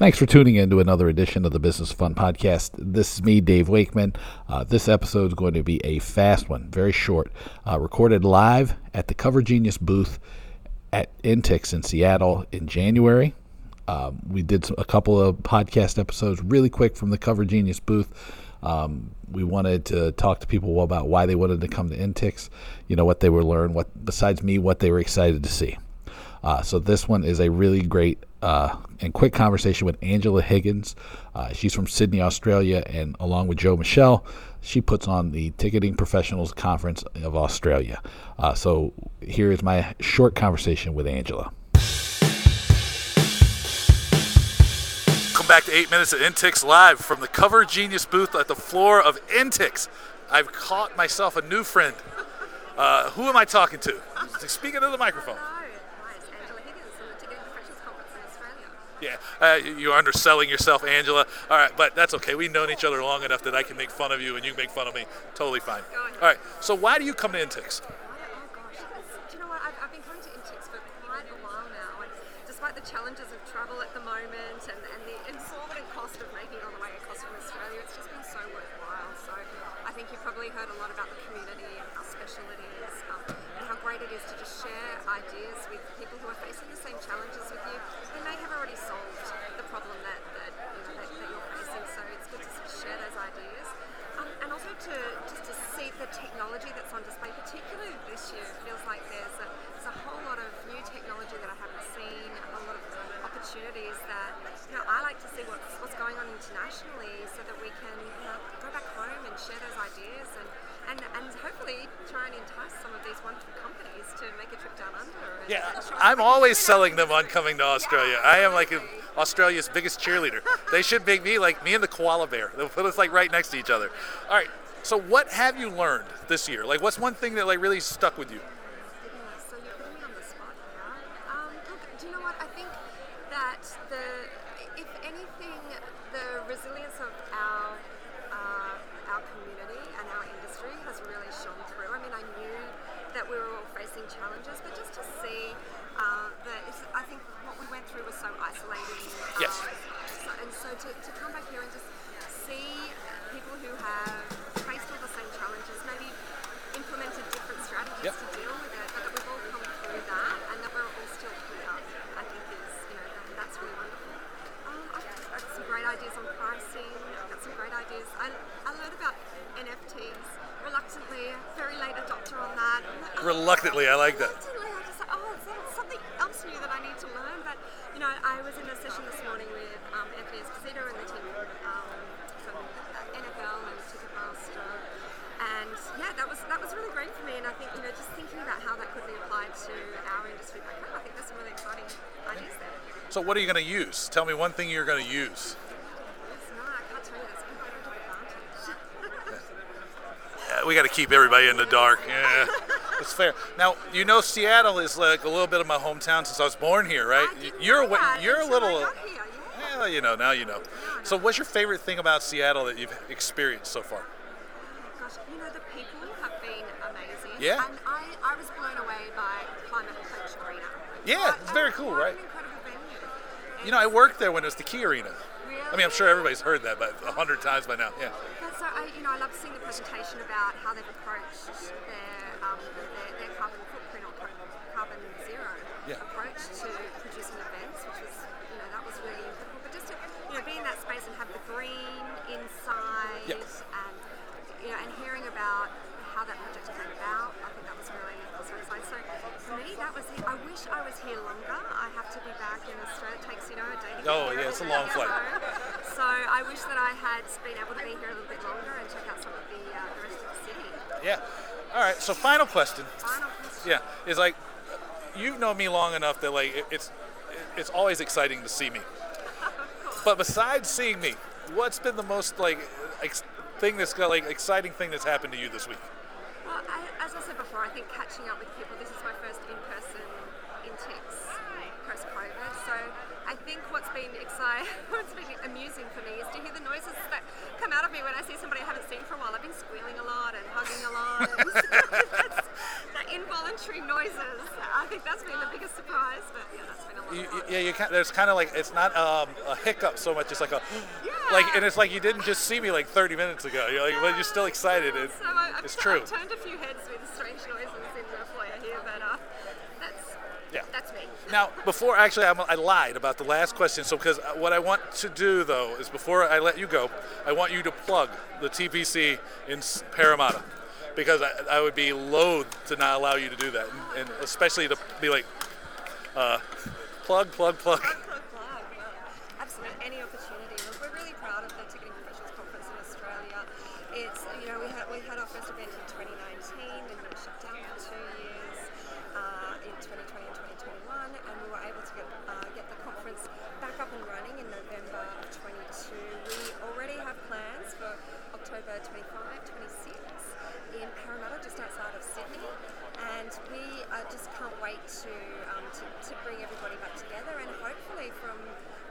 Thanks for tuning in to another edition of the Business Fun Podcast. This is me, Dave Wakeman. Uh, this episode is going to be a fast one, very short, uh, recorded live at the Cover Genius booth at Intix in Seattle in January. Um, we did a couple of podcast episodes really quick from the Cover Genius booth. Um, we wanted to talk to people about why they wanted to come to Intix, you know, what they were learn, what besides me, what they were excited to see. Uh, so this one is a really great uh, and quick conversation with Angela Higgins. Uh, she's from Sydney, Australia, and along with Joe Michelle, she puts on the Ticketing Professionals Conference of Australia. Uh, so here is my short conversation with Angela. Welcome back to 8 Minutes of Intix Live from the Cover Genius booth at the floor of Intix. I've caught myself a new friend. Uh, who am I talking to? Speaking to the microphone. Yeah, uh, you're underselling yourself, Angela. All right, but that's okay. We've known each other long enough that I can make fun of you and you make fun of me. Totally fine. All right, so why do you come to Intix? Oh gosh, do you know what? I've, I've been coming to Intix for quite a while now, and despite the challenges of travel at the moment and, and the exorbitant cost of making it on the way across from Australia, it's just been so worthwhile. So I think you've probably heard a lot about the community and how special it is, um, and how great it is to just share ideas with people who are facing the same challenges with you. They may have already solved the problem that, that, you know, that, that you're facing, so it's good to share those ideas. Um, and also to just to see the technology that's on display, particularly this year, it feels like there's a, there's a whole lot of new technology that I haven't seen, a lot of opportunities that you know I like to see what's what's going on internationally, so that we can you know, go back home and share those ideas and, and hopefully try and entice some of these wonderful companies to make a trip down under. Yeah, and show us I'm always you can do. selling them on coming to Australia. I am like absolutely. Australia's biggest cheerleader. They should make me like me and the koala bear. They'll put us like right next to each other. All right. So what have you learned this year? Like, what's one thing that like really stuck with you? Yeah, so you're putting me on the spot here. Um, look, do you know what? I think that the, if anything, the resilience of our uh, our community and our industry has really shone through. I mean, I knew that we were all facing challenges, but just to see uh, that it's, I think what we went through was so isolating. Yes. Um, so, and so to, to come back here and just see people who have faced all the same challenges, maybe implemented different strategies Yep. to deal with it, but that we've all come through that and that we're all still here, I think is, you know, that, that's really wonderful. Um, I've got some great ideas on pricing, I've got some great ideas. I, I learned about NFTs reluctantly, very late adopter on that. Oh, Reluctantly, I like that. Reluctantly, I just oh, something else new that I need to learn? But, you know, I was in a session this morning with um, Anthony Esposito and the team um, from uh, NFL and Ticketmaster. And yeah, that was that was really great for me. And I think, you know, just thinking about how that could be applied to our industry back home, I think there's some really exciting ideas there. So what are you going to use? Tell me one thing you're going to use. Yes, no, I can't tell you that's competitive advantage. Yeah, we got to keep everybody in the dark. Yeah, that's fair. Now you know Seattle is like a little bit of my hometown since I was born here, right? I didn't You're know that you're a until I little. got here, yeah. Well, you know now you know. So what's your favorite thing about Seattle that you've experienced so far? Gosh, you know, the people have been amazing. Yeah. And I, I was blown away by Climate Pledge Arena. Yeah, it's very cool, right? An incredible venue. You know, I worked there when it was the Key Arena. I mean, I'm sure everybody's heard that, but a hundred times by now. Yeah. But so I, you know, I love seeing the presentation about how they've approached their, um, their, their carbon footprint or car- carbon zero Yeah. approach to producing events, which was, you know, that was really incredible. But just to, you know, be in that space and have the green inside Yes. and, you know, and hearing about how that project came about, I think that was really also exciting. So for me, that was it. I wish I was here longer. I have to be back in Australia. It takes, you know, a day to get Oh, here yeah, it's a long flight. home. So I wish that I had been able to be here a little bit longer and check out some of the, uh, the rest of the city. Yeah. All right. So final question. Final question. Yeah, is like you've known me long enough that like it's it's always exciting to see me. But besides seeing me, what's been the most like ex- thing that's got like exciting thing that's happened to you this week? Well, I, as I said before, I think catching up with people, this is my first in-person Intix post-COVID. So I think what's been exciting, what's been amusing for me is to hear the noises that come out of me when I see somebody I haven't seen for a while. I've been squealing a lot and hugging a lot. And in involuntary noises. I think that's been the biggest surprise, but yeah, that's been a lot You, of fun. yeah, you can't. There's kind of like it's not um, a hiccup so much. It's like a like, and it's like you didn't just see me like 30 minutes ago. You're like, but you're still excited. It, So I, it's tu- true. I've turned a few heads with strange noises in the foyer here, but uh, that's Yeah. that's me. Now, before actually, I'm, I lied about the last question. So, because what I want to do though is before I let you go, I want you to plug the TPC in Parramatta, because I, I would be loath to not allow you to do that, and, and especially to be like, uh, plug, plug, plug. Plug, plug, plug. Absolutely, any opportunity. Look, we're really proud of the Ticketing Professionals Conference in Australia. It's you know we had we had our first event in 2019 and we were shut down for two years uh, in 2020 and 2021, and we were able to get uh, get the conference back up and running in November of 22. We already have plans for October 25, 26 in Parramatta, just outside of Sydney, and we uh, just can't wait to, um, to to bring everybody back together and hopefully from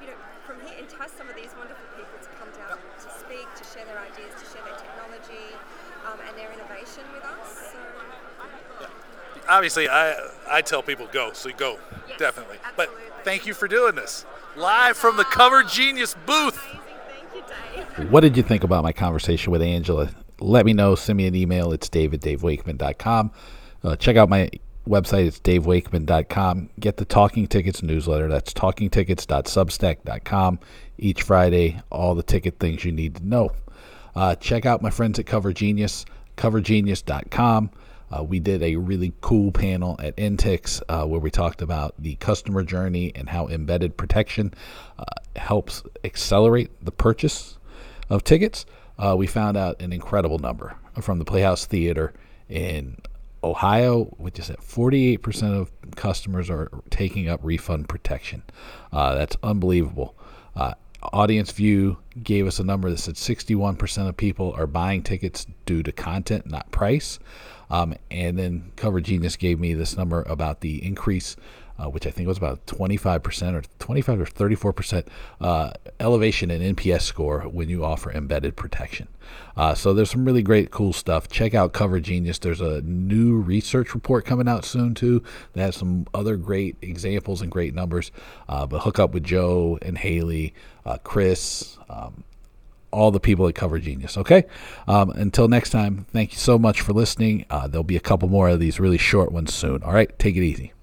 you know from here entice some of these wonderful people to come down to speak, to share their ideas, to share their technology um, and their innovation with us. So Obviously, I I tell people go, so go Yes, definitely. But thank you for doing this live from the Cover Genius booth. thank you, Dave. What did you think about my conversation with Angela? Let me know. Send me an email. It's david@davewakeman.com. Uh, check out my website. It's davewakeman.com. Get the Talking Tickets newsletter. That's talkingtickets.substack.com. Each Friday, all the ticket things you need to know. Uh, check out my friends at Cover Genius, covergenius.com. Uh, we did a really cool panel at Intix uh, where we talked about the customer journey and how embedded protection uh, helps accelerate the purchase of tickets. Uh, we found out an incredible number from the Playhouse Theater in Ohio, which is at 48% of customers are taking up refund protection. Uh, that's unbelievable. Uh, Audience View gave us a number that said 61% of people are buying tickets due to content, not price. Um, and then Cover Genius gave me this number about the increase, uh, which I think was about 25% or 25 or 34% uh, elevation in NPS score when you offer embedded protection. Uh, so there's some really great, cool stuff. Check out Cover Genius. There's a new research report coming out soon too that has some other great examples and great numbers. Uh, but hook up with Joe and Haley, uh, Chris. Um, all the people at Cover Genius. Okay. Um, until next time, thank you so much for listening. Uh, there'll be a couple more of these really short ones soon. All right. Take it easy.